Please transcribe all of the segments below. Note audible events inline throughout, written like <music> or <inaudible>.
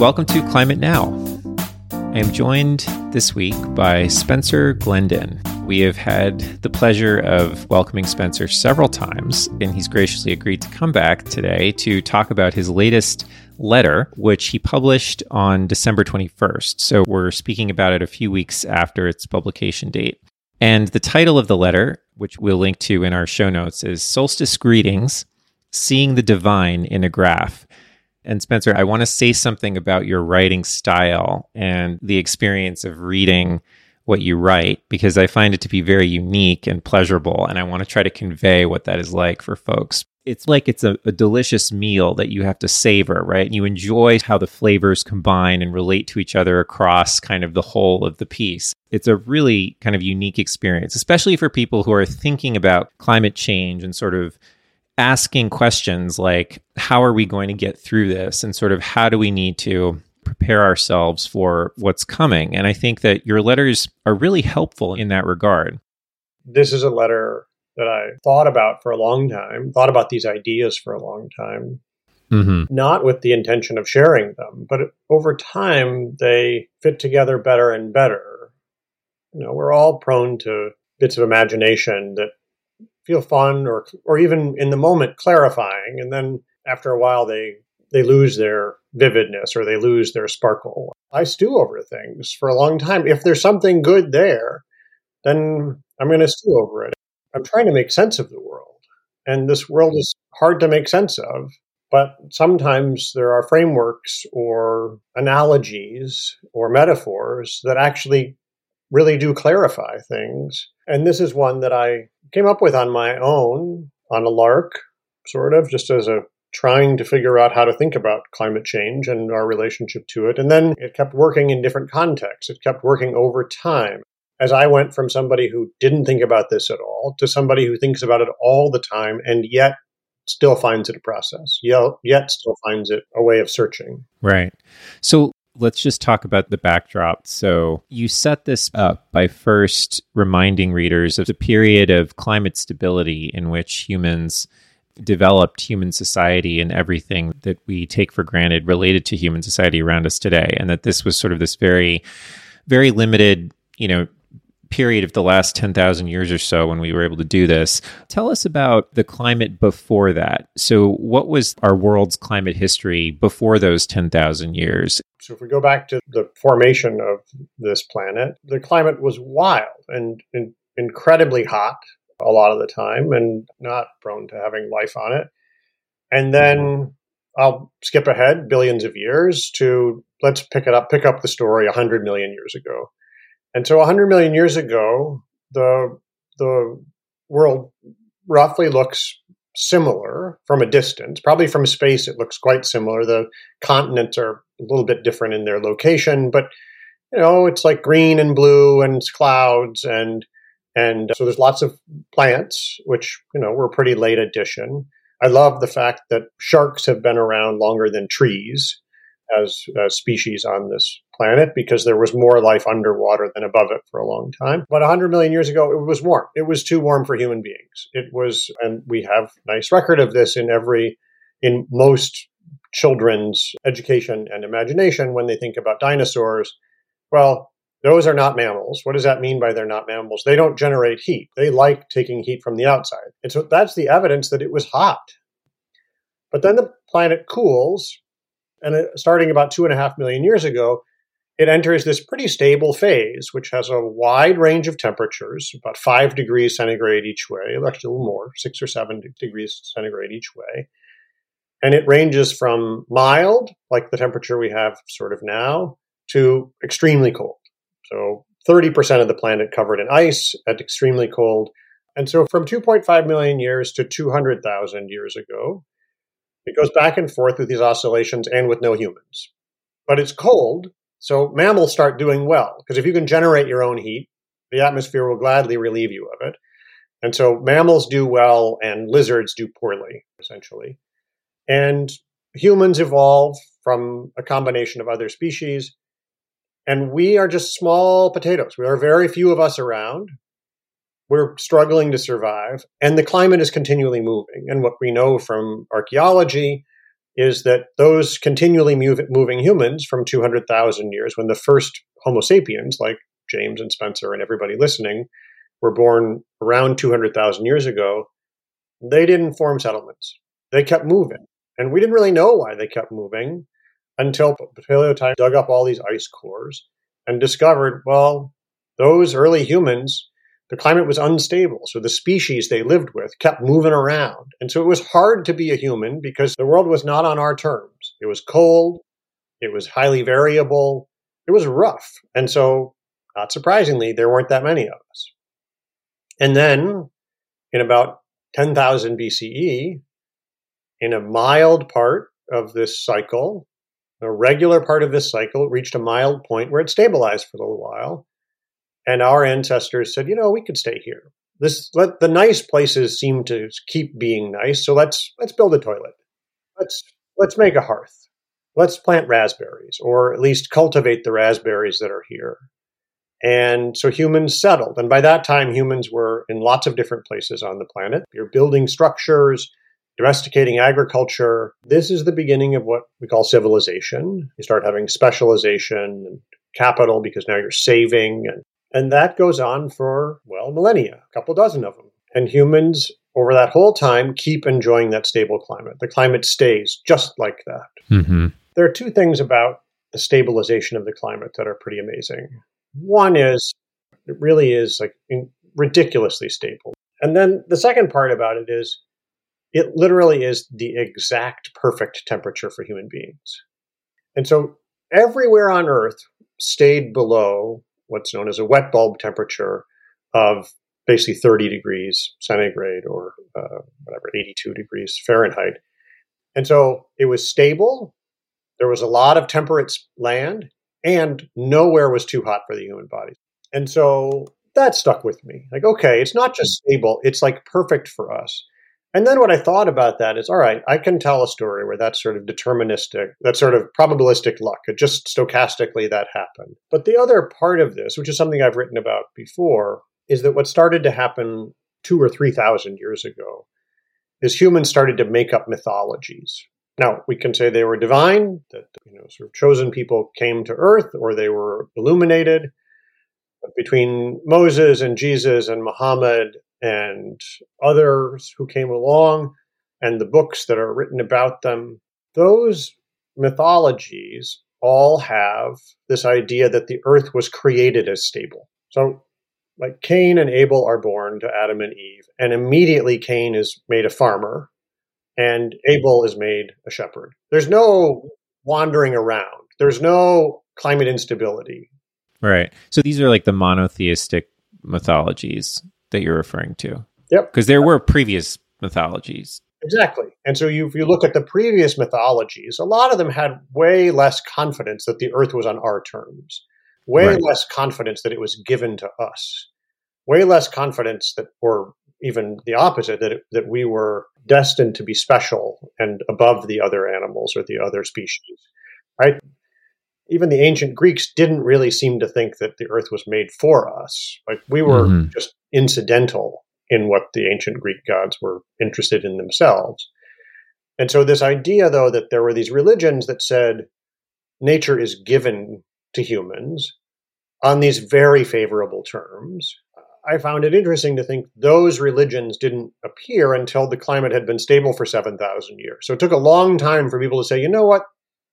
Welcome to Climate Now. I am joined this week by Spencer Glendon. We have had the pleasure of welcoming Spencer several times, and he's graciously agreed to come back today to talk about his latest letter, which he published on December 21st. So we're speaking about it a few weeks after its publication date. And the title of the letter, which we'll link to in our show notes, is Solstice Greetings Seeing the Divine in a Graph. And Spencer, I want to say something about your writing style and the experience of reading what you write because I find it to be very unique and pleasurable. And I want to try to convey what that is like for folks. It's like it's a, a delicious meal that you have to savor, right? You enjoy how the flavors combine and relate to each other across kind of the whole of the piece. It's a really kind of unique experience, especially for people who are thinking about climate change and sort of asking questions like how are we going to get through this? And sort of how do we need to prepare ourselves for what's coming? And i think that your letters are really helpful in that regard. This is a letter that i thought about for a long time thought about these ideas for a long time. Mm-hmm. not with the intention of sharing them but over time they fit together better and better. You know we're all prone to bits of imagination that feel fun or or even in the moment clarifying and then after a while they they lose their vividness or they lose their sparkle. I stew over things for a long time. If there's something good there then i'm going to stew over it. I'm trying to make sense of the world and this world is hard to make sense of but sometimes there are frameworks or analogies or metaphors that actually really do clarify things and this is one that i came up with on my own on a lark, sort of, just as a trying to figure out how to think about climate change and our relationship to it. And then it kept working in different contexts. It kept working over time. As I went from somebody who didn't think about this at all to somebody who thinks about it all the time and yet still finds it a process, yet still finds it a way of searching. Right. So Let's just talk about the backdrop. So, you set this up by first reminding readers of the period of climate stability in which humans developed human society and everything that we take for granted related to human society around us today. And that this was sort of this very, very limited, you know, period of the last 10,000 years or so when we were able to do this. Tell us about the climate before that. So, what was our world's climate history before those 10,000 years? So, if we go back to the formation of this planet, the climate was wild and, and incredibly hot a lot of the time and not prone to having life on it. And then I'll skip ahead billions of years to let's pick it up, pick up the story 100 million years ago. And so 100 million years ago, the, the world roughly looks similar from a distance. Probably from space, it looks quite similar. The continents are a little bit different in their location, but you know, it's like green and blue and clouds and and uh, so there's lots of plants, which you know were a pretty late addition. I love the fact that sharks have been around longer than trees as, as species on this planet because there was more life underwater than above it for a long time. But 100 million years ago, it was warm. It was too warm for human beings. It was, and we have nice record of this in every, in most children's education and imagination when they think about dinosaurs. Well, those are not mammals. What does that mean by they're not mammals? They don't generate heat. They like taking heat from the outside. And so that's the evidence that it was hot. But then the planet cools and starting about two and a half million years ago, it enters this pretty stable phase, which has a wide range of temperatures, about five degrees centigrade each way, actually a little more, six or seven degrees centigrade each way. And it ranges from mild, like the temperature we have sort of now, to extremely cold. So 30% of the planet covered in ice at extremely cold. And so from 2.5 million years to 200,000 years ago, it goes back and forth with these oscillations and with no humans. But it's cold, so mammals start doing well because if you can generate your own heat, the atmosphere will gladly relieve you of it. And so mammals do well and lizards do poorly, essentially. And humans evolve from a combination of other species. And we are just small potatoes. There are very few of us around. We're struggling to survive, and the climate is continually moving. And what we know from archaeology is that those continually move, moving humans from 200,000 years, when the first Homo sapiens, like James and Spencer and everybody listening, were born around 200,000 years ago, they didn't form settlements. They kept moving. And we didn't really know why they kept moving until Paleotime dug up all these ice cores and discovered, well, those early humans, the climate was unstable. So the species they lived with kept moving around. And so it was hard to be a human because the world was not on our terms. It was cold. It was highly variable. It was rough. And so, not surprisingly, there weren't that many of us. And then in about 10,000 BCE, in a mild part of this cycle, a regular part of this cycle reached a mild point where it stabilized for a little while. And our ancestors said, you know, we could stay here. This let the nice places seem to keep being nice, so let's let's build a toilet. Let's let's make a hearth. Let's plant raspberries, or at least cultivate the raspberries that are here. And so humans settled. And by that time, humans were in lots of different places on the planet. You're building structures, domesticating agriculture. This is the beginning of what we call civilization. You start having specialization and capital because now you're saving. And, and that goes on for, well, millennia, a couple dozen of them. And humans, over that whole time, keep enjoying that stable climate. The climate stays just like that. Mm-hmm. There are two things about the stabilization of the climate that are pretty amazing. One is it really is like ridiculously stable. And then the second part about it is it literally is the exact perfect temperature for human beings. And so everywhere on Earth stayed below what's known as a wet bulb temperature of basically 30 degrees centigrade or uh, whatever, 82 degrees Fahrenheit. And so it was stable. There was a lot of temperate land, and nowhere was too hot for the human body. And so that stuck with me. Like, okay, it's not just stable, it's like perfect for us. And then what I thought about that is, all right, I can tell a story where that's sort of deterministic, that's sort of probabilistic luck. It just stochastically that happened. But the other part of this, which is something I've written about before, is that what started to happen two or three thousand years ago is humans started to make up mythologies. Now, we can say they were divine, that you know, sort of chosen people came to earth, or they were illuminated. But between Moses and Jesus and Muhammad and others who came along and the books that are written about them, those mythologies all have this idea that the earth was created as stable. So, like Cain and Abel are born to Adam and Eve, and immediately Cain is made a farmer and Abel is made a shepherd. There's no wandering around, there's no climate instability. Right. So, these are like the monotheistic mythologies that you're referring to. Yep. Because there were previous mythologies. Exactly. And so you, if you look at the previous mythologies, a lot of them had way less confidence that the earth was on our terms, way right. less confidence that it was given to us, way less confidence that, or even the opposite, that, it, that we were destined to be special and above the other animals or the other species. Right? Even the ancient Greeks didn't really seem to think that the earth was made for us. Like we were mm-hmm. just incidental in what the ancient Greek gods were interested in themselves. And so, this idea, though, that there were these religions that said nature is given to humans on these very favorable terms, I found it interesting to think those religions didn't appear until the climate had been stable for 7,000 years. So, it took a long time for people to say, you know what?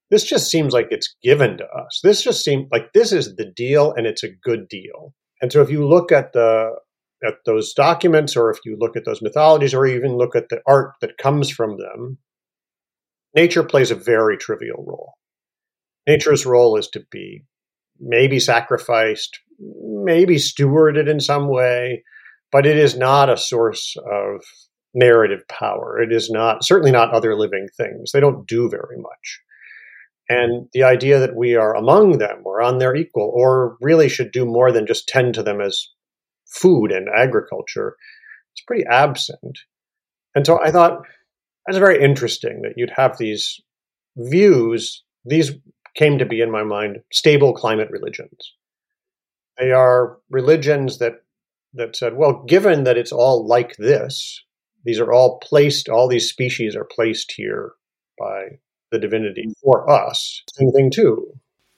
This just seems like it's given to us. This just seems like this is the deal and it's a good deal. And so, if you look at the at those documents, or if you look at those mythologies, or even look at the art that comes from them, nature plays a very trivial role. Nature's role is to be maybe sacrificed, maybe stewarded in some way, but it is not a source of narrative power. It is not, certainly not other living things. They don't do very much. And the idea that we are among them or on their equal, or really should do more than just tend to them as food and agriculture is pretty absent. And so I thought that's very interesting that you'd have these views. These came to be, in my mind, stable climate religions. They are religions that that said, well, given that it's all like this, these are all placed, all these species are placed here by the divinity for us. Same thing too.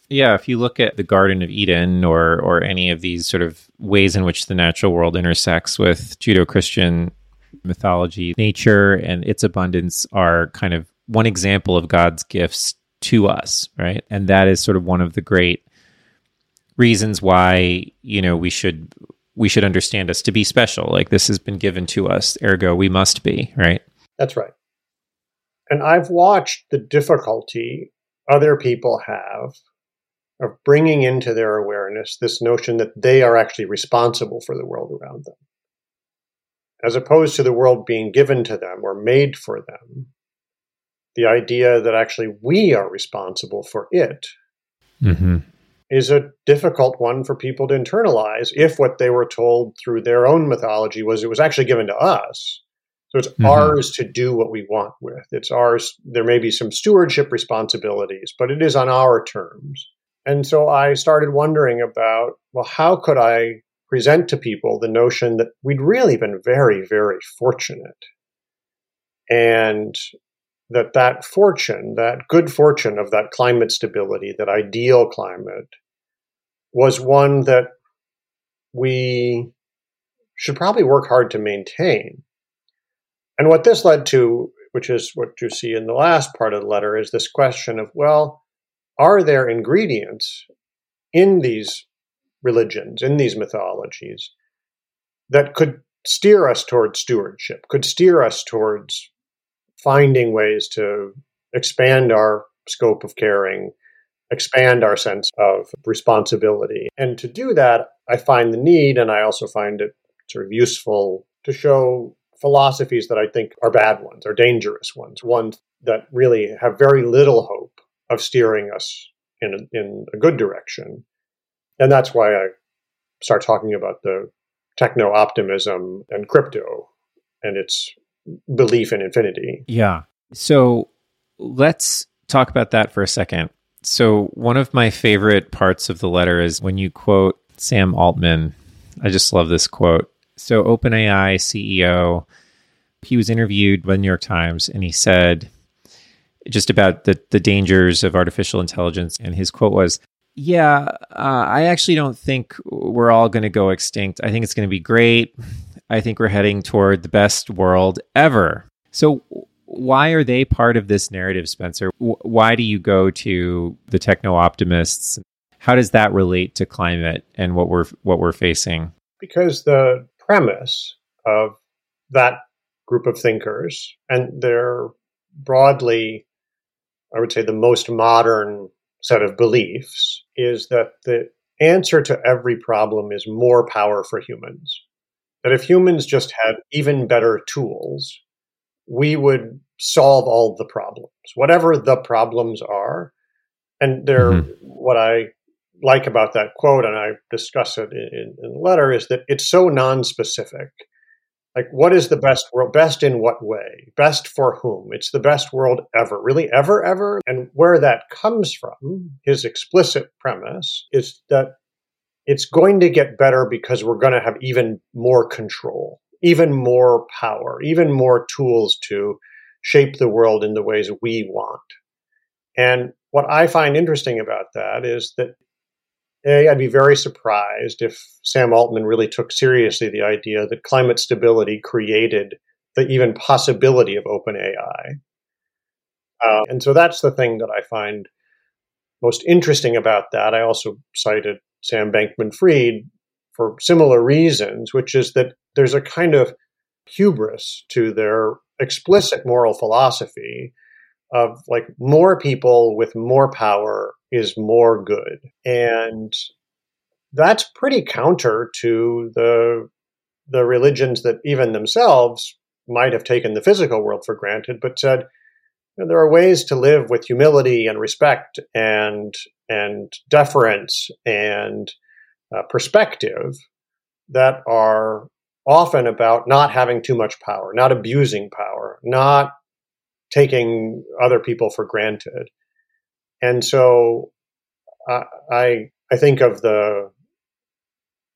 Yeah, if you look at the Garden of Eden or or any of these sort of ways in which the natural world intersects with Judeo-Christian mythology, nature and its abundance are kind of one example of God's gifts to us, right? And that is sort of one of the great reasons why, you know, we should we should understand us to be special. Like this has been given to us, ergo we must be, right? That's right. And I've watched the difficulty other people have of bringing into their awareness this notion that they are actually responsible for the world around them. As opposed to the world being given to them or made for them, the idea that actually we are responsible for it mm-hmm. is a difficult one for people to internalize if what they were told through their own mythology was it was actually given to us. So it's mm-hmm. ours to do what we want with. It's ours. There may be some stewardship responsibilities, but it is on our terms. And so I started wondering about, well, how could I present to people the notion that we'd really been very, very fortunate. And that that fortune, that good fortune of that climate stability, that ideal climate, was one that we should probably work hard to maintain. And what this led to, which is what you see in the last part of the letter, is this question of, well, are there ingredients in these religions, in these mythologies, that could steer us towards stewardship, could steer us towards finding ways to expand our scope of caring, expand our sense of responsibility. And to do that, I find the need, and I also find it sort of useful to show philosophies that I think are bad ones, are dangerous ones, ones that really have very little hope of steering us in a, in a good direction. And that's why I start talking about the techno optimism and crypto and its belief in infinity. Yeah. So let's talk about that for a second. So, one of my favorite parts of the letter is when you quote Sam Altman. I just love this quote. So, OpenAI CEO, he was interviewed by the New York Times and he said, just about the, the dangers of artificial intelligence. And his quote was, Yeah, uh, I actually don't think we're all going to go extinct. I think it's going to be great. I think we're heading toward the best world ever. So, why are they part of this narrative, Spencer? why do you go to the techno optimists? How does that relate to climate and what we're what we're facing? Because the premise of that group of thinkers, and they're broadly I would say, the most modern set of beliefs is that the answer to every problem is more power for humans. That if humans just had even better tools, we would solve all the problems, whatever the problems are. And they're, mm-hmm. what I like about that quote, and I discuss it in, in the letter, is that it's so non-specific. Like what is the best world best in what way? Best for whom? It's the best world ever. Really ever ever? And where that comes from his explicit premise is that it's going to get better because we're going to have even more control even more power even more tools to shape the world in the ways we want. And what i find interesting about that is that I'd be very surprised if Sam Altman really took seriously the idea that climate stability created the even possibility of OpenAI. Uh, and so that's the thing that I find most interesting about that. I also cited Sam Bankman Fried for similar reasons, which is that there's a kind of hubris to their explicit moral philosophy of like more people with more power is more good. And that's pretty counter to the the religions that even themselves might have taken the physical world for granted, but said you know, there are ways to live with humility and respect and and deference and uh, perspective that are often about not having too much power, not abusing power, not taking other people for granted. And so I I think of the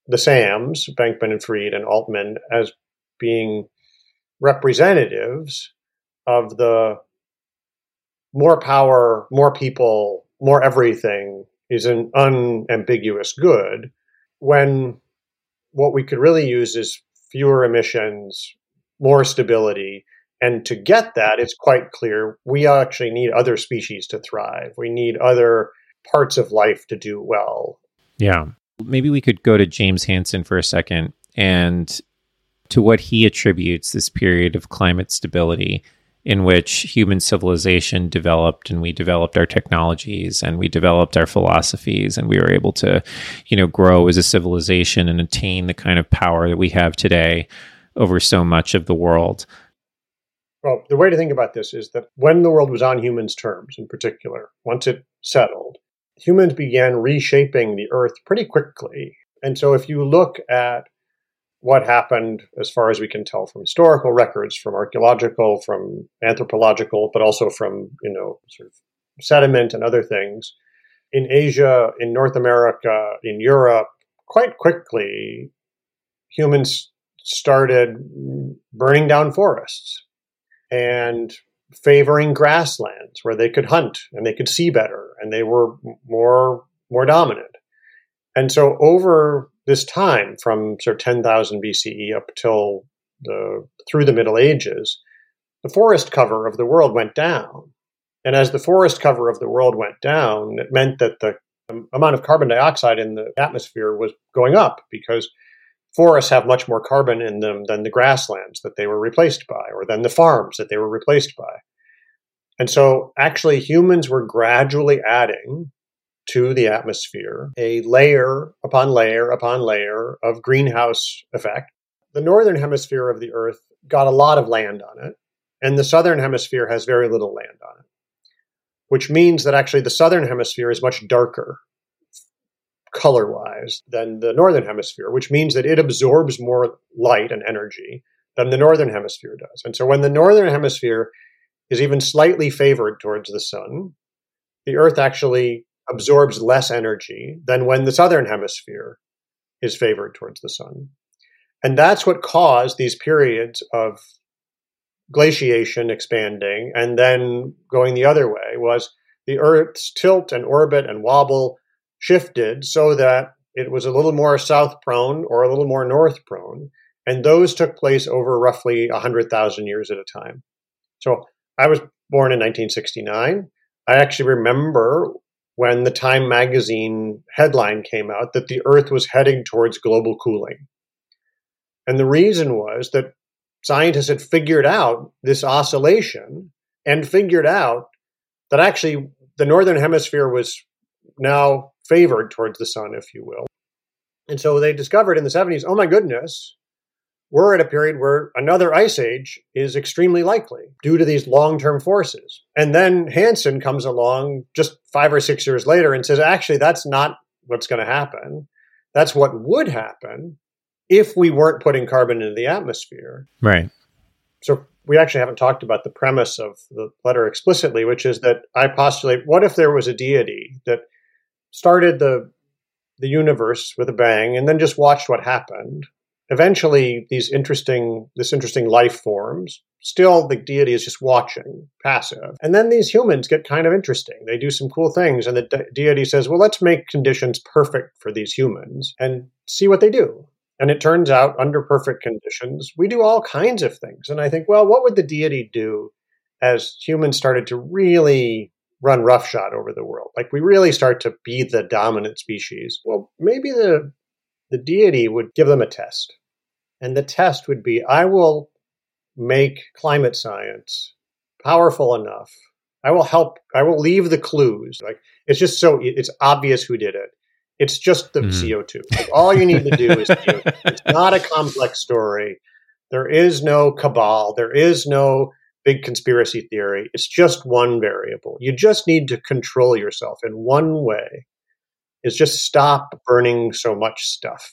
the Sams, Bankman and Fried and Altman, as being representatives of the more power, more people, more everything is an unambiguous good when what we could really use is fewer emissions, more stability. And to get that, it's quite clear we actually need other species to thrive. We need other parts of life to do well. Yeah. Maybe we could go to James Hansen for a second and to what he attributes this period of climate stability in which human civilization developed and we developed our technologies and we developed our philosophies and we were able to you know grow as a civilization and attain the kind of power that we have today over so much of the world well the way to think about this is that when the world was on humans terms in particular once it settled humans began reshaping the earth pretty quickly and so if you look at what happened as far as we can tell from historical records, from archaeological, from anthropological, but also from, you know, sort of sediment and other things. In Asia, in North America, in Europe, quite quickly, humans started burning down forests and favoring grasslands where they could hunt and they could see better and they were more more dominant. And so over this time from sort of 10,000 BCE up till the through the Middle Ages, the forest cover of the world went down. And as the forest cover of the world went down, it meant that the amount of carbon dioxide in the atmosphere was going up because forests have much more carbon in them than the grasslands that they were replaced by or than the farms that they were replaced by. And so actually humans were gradually adding to the atmosphere a layer upon layer upon layer of greenhouse effect. The northern hemisphere of the Earth got a lot of land on it, and the southern hemisphere has very little land on it, which means that actually the southern hemisphere is much darker color wise than the northern hemisphere, which means that it absorbs more light and energy than the northern hemisphere does. And so when the northern hemisphere is even slightly favored towards the sun, the Earth actually absorbs less energy than when the southern hemisphere is favored towards the sun. And that's what caused these periods of glaciation expanding and then going the other way was the earth's tilt and orbit and wobble shifted so that it was a little more south prone or a little more north prone and those took place over roughly 100,000 years at a time. So I was born in 1969. I actually remember when the Time magazine headline came out that the Earth was heading towards global cooling. And the reason was that scientists had figured out this oscillation and figured out that actually the northern hemisphere was now favored towards the sun, if you will. And so they discovered in the 70s oh my goodness, we're at a period where another ice age is extremely likely due to these long term forces. And then Hansen comes along just five or six years later and says, actually, that's not what's going to happen. That's what would happen if we weren't putting carbon into the atmosphere. Right. So we actually haven't talked about the premise of the letter explicitly, which is that I postulate what if there was a deity that started the the universe with a bang and then just watched what happened. Eventually these interesting this interesting life forms still the deity is just watching passive. And then these humans get kind of interesting. They do some cool things and the de- deity says well let's make conditions perfect for these humans and see what they do. And it turns out under perfect conditions we do all kinds of things. And i think well what would the deity do as humans started to really run roughshod over the world like we really start to be the dominant species well maybe the the deity would give them a test and the test would be I will make climate science powerful enough. I will help, I will leave the clues. Like it's just so, it's obvious who did it. It's just the mm. CO2. Like, all you need to do is CO2. <laughs> It's not a complex story. There is no cabal. There is no big conspiracy theory. It's just one variable. You just need to control yourself in one way is just stop burning so much stuff.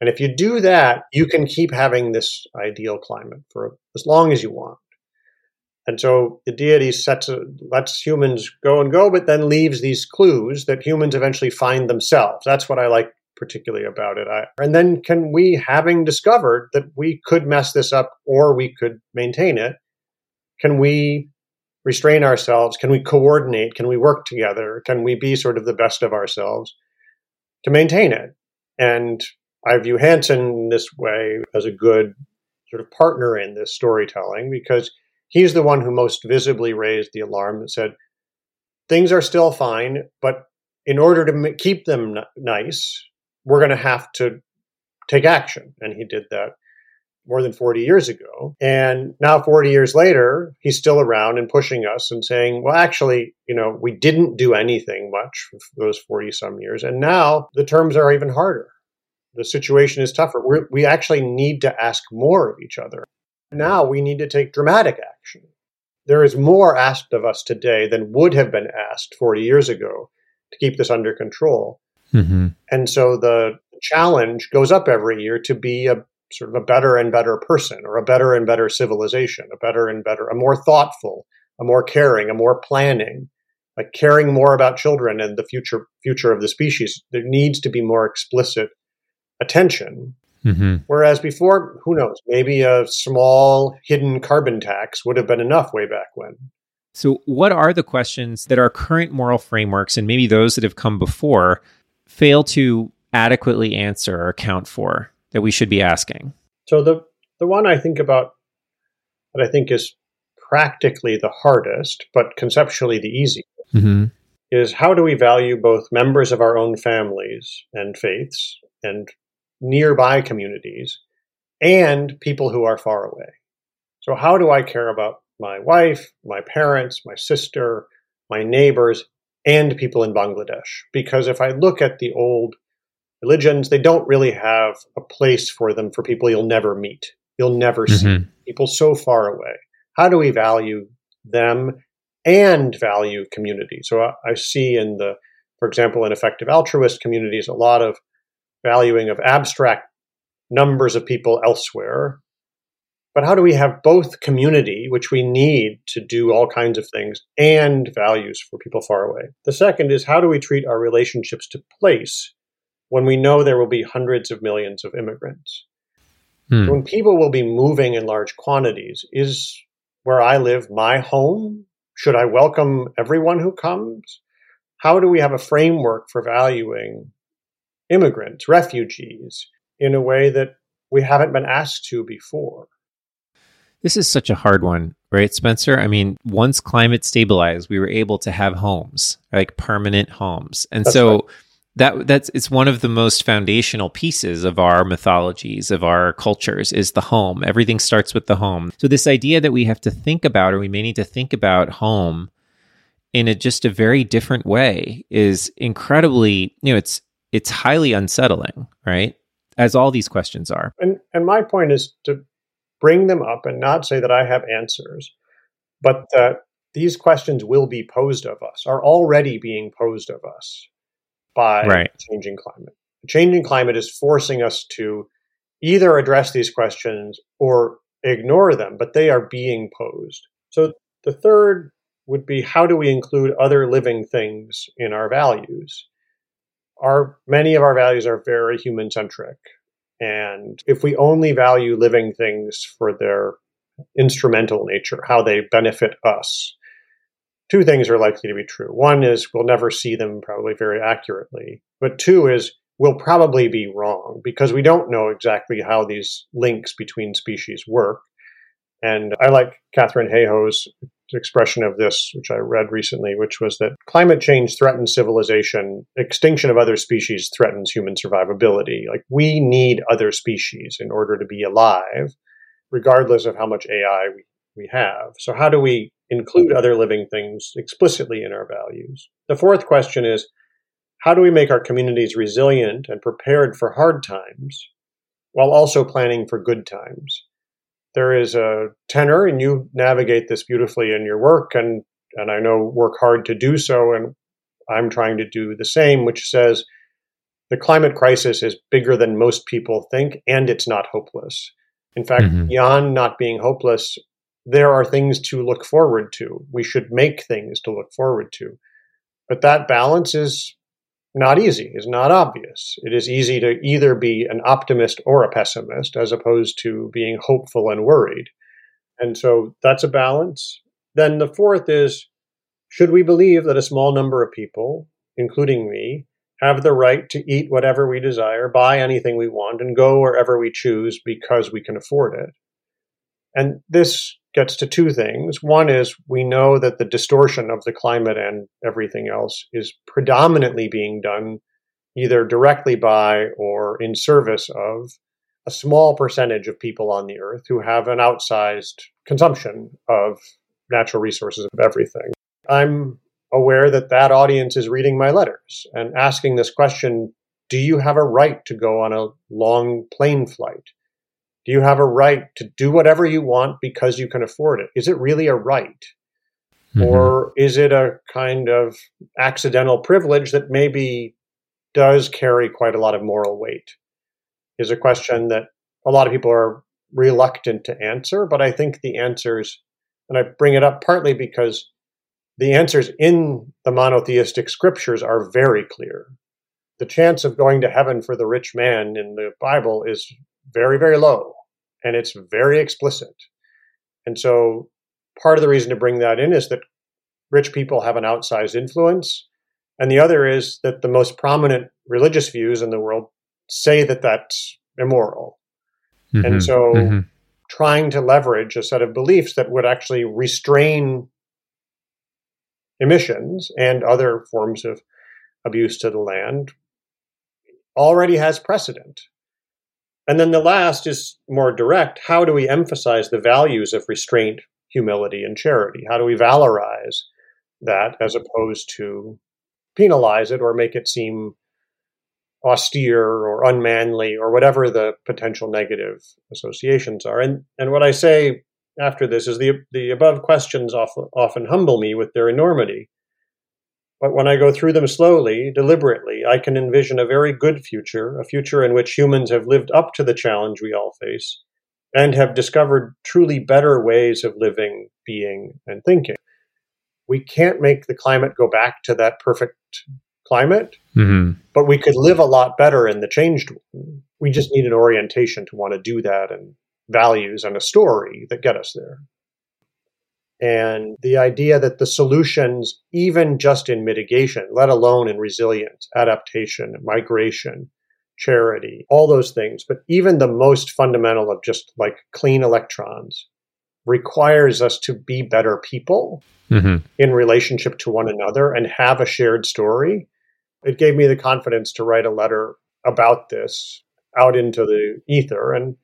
And if you do that, you can keep having this ideal climate for as long as you want. And so the deity sets a, lets humans go and go, but then leaves these clues that humans eventually find themselves. That's what I like particularly about it. I, and then can we, having discovered that we could mess this up or we could maintain it, can we restrain ourselves? Can we coordinate? Can we work together? Can we be sort of the best of ourselves to maintain it? And I view Hansen this way as a good sort of partner in this storytelling because he's the one who most visibly raised the alarm and said, things are still fine, but in order to keep them nice, we're going to have to take action. And he did that more than 40 years ago. And now, 40 years later, he's still around and pushing us and saying, well, actually, you know, we didn't do anything much for those 40 some years. And now the terms are even harder. The situation is tougher. We're, we actually need to ask more of each other. Now we need to take dramatic action. There is more asked of us today than would have been asked 40 years ago to keep this under control. Mm-hmm. And so the challenge goes up every year to be a sort of a better and better person or a better and better civilization, a better and better, a more thoughtful, a more caring, a more planning, like caring more about children and the future future of the species. There needs to be more explicit attention. Mm-hmm. Whereas before, who knows, maybe a small hidden carbon tax would have been enough way back when. So, what are the questions that our current moral frameworks and maybe those that have come before fail to adequately answer or account for that we should be asking? So, the, the one I think about that I think is practically the hardest, but conceptually the easiest, mm-hmm. is how do we value both members of our own families and faiths and nearby communities and people who are far away. So, how do I care about my wife, my parents, my sister, my neighbors, and people in Bangladesh? Because if I look at the old religions, they don't really have a place for them for people you'll never meet. You'll never mm-hmm. see people so far away. How do we value them and value community? So, I, I see in the, for example, in effective altruist communities, a lot of valuing of abstract numbers of people elsewhere. But how do we have both community, which we need to do all kinds of things, and values for people far away? The second is how do we treat our relationships to place when we know there will be hundreds of millions of immigrants? Hmm. When people will be moving in large quantities, is where I live my home? Should I welcome everyone who comes? How do we have a framework for valuing immigrants, refugees, in a way that we haven't been asked to before. This is such a hard one, right, Spencer? I mean, once climate stabilized, we were able to have homes, like permanent homes. And that's so right. That that's it's one of the most foundational pieces of our mythologies, of our cultures is the home. Everything starts with the home. So this idea that we have to think about or we may need to think about home in a just a very different way is incredibly, you know, it's it's highly unsettling, right? As all these questions are. And and my point is to bring them up and not say that I have answers, but that these questions will be posed of us, are already being posed of us by right. changing climate. changing climate is forcing us to either address these questions or ignore them, but they are being posed. So the third would be how do we include other living things in our values? our many of our values are very human centric. And if we only value living things for their instrumental nature, how they benefit us, two things are likely to be true. One is we'll never see them probably very accurately. But two is we'll probably be wrong because we don't know exactly how these links between species work. And I like Katharine Hayhoe's expression of this, which I read recently, which was that climate change threatens civilization, extinction of other species threatens human survivability. Like we need other species in order to be alive, regardless of how much AI we, we have. So, how do we include other living things explicitly in our values? The fourth question is how do we make our communities resilient and prepared for hard times while also planning for good times? there is a tenor, and you navigate this beautifully in your work, and and I know work hard to do so, and I'm trying to do the same, which says the climate crisis is bigger than most people think, and it's not hopeless. In fact, mm-hmm. beyond not being hopeless, there are things to look forward to. We should make things to look forward to. But that balance is not easy, is not obvious. It is easy to either be an optimist or a pessimist as opposed to being hopeful and worried. And so that's a balance. then the fourth is should we believe that a small number of people, including me, have the right to eat whatever we desire, buy anything we want, and go wherever we choose because we can afford it? And this gets to two things. One is we know that the distortion of the climate and everything else is predominantly being done either directly by or in service of a small percentage of people on the earth who have an outsized consumption of natural resources of everything. I'm aware that that audience is reading my letters and asking this question Do you have a right to go on a long plane flight? Do you have a right to do whatever you want because you can afford it? Is it really a right? Mm-hmm. Or is it a kind of accidental privilege that maybe does carry quite a lot of moral weight? Is a question that a lot of people are reluctant to answer, but I think the answers, and I bring it up partly because the answers in the monotheistic scriptures are very clear. The chance of going to heaven for the rich man in the Bible is very, very low, and it's very explicit. And so part of the reason to bring that in is that rich people have an outsized influence. And the other is that the most prominent religious views in the world say that that's immoral. Mm-hmm. And so mm-hmm. trying to leverage a set of beliefs that would actually restrain emissions and other forms of abuse to the land already has precedent. And then the last is more direct. How do we emphasize the values of restraint, humility, and charity? How do we valorize that as opposed to penalize it or make it seem austere or unmanly or whatever the potential negative associations are? And and what I say after this is the the above questions often, often humble me with their enormity. But when I go through them slowly, deliberately, I can envision a very good future, a future in which humans have lived up to the challenge we all face and have discovered truly better ways of living, being, and thinking. We can't make the climate go back to that perfect climate, mm-hmm. but we could live a lot better in the changed one. We just need an orientation to want to do that and values and a story that get us there. And the idea that the solutions, even just in mitigation, let alone in resilience, adaptation, migration, charity, all those things, but even the most fundamental of just like clean electrons, requires us to be better people mm-hmm. in relationship to one another and have a shared story. It gave me the confidence to write a letter about this out into the ether and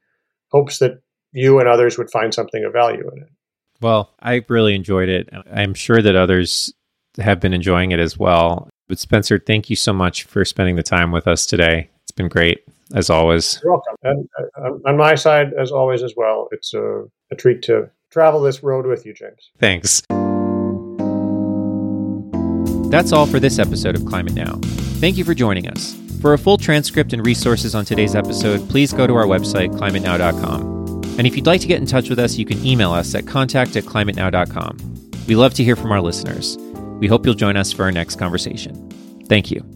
hopes that you and others would find something of value in it. Well, I really enjoyed it. I'm sure that others have been enjoying it as well. But Spencer, thank you so much for spending the time with us today. It's been great, as always. You're welcome. And uh, on my side, as always, as well, it's a, a treat to travel this road with you, James. Thanks. That's all for this episode of Climate Now. Thank you for joining us. For a full transcript and resources on today's episode, please go to our website, climatenow.com. And if you'd like to get in touch with us, you can email us at contact at climatenow.com. We love to hear from our listeners. We hope you'll join us for our next conversation. Thank you.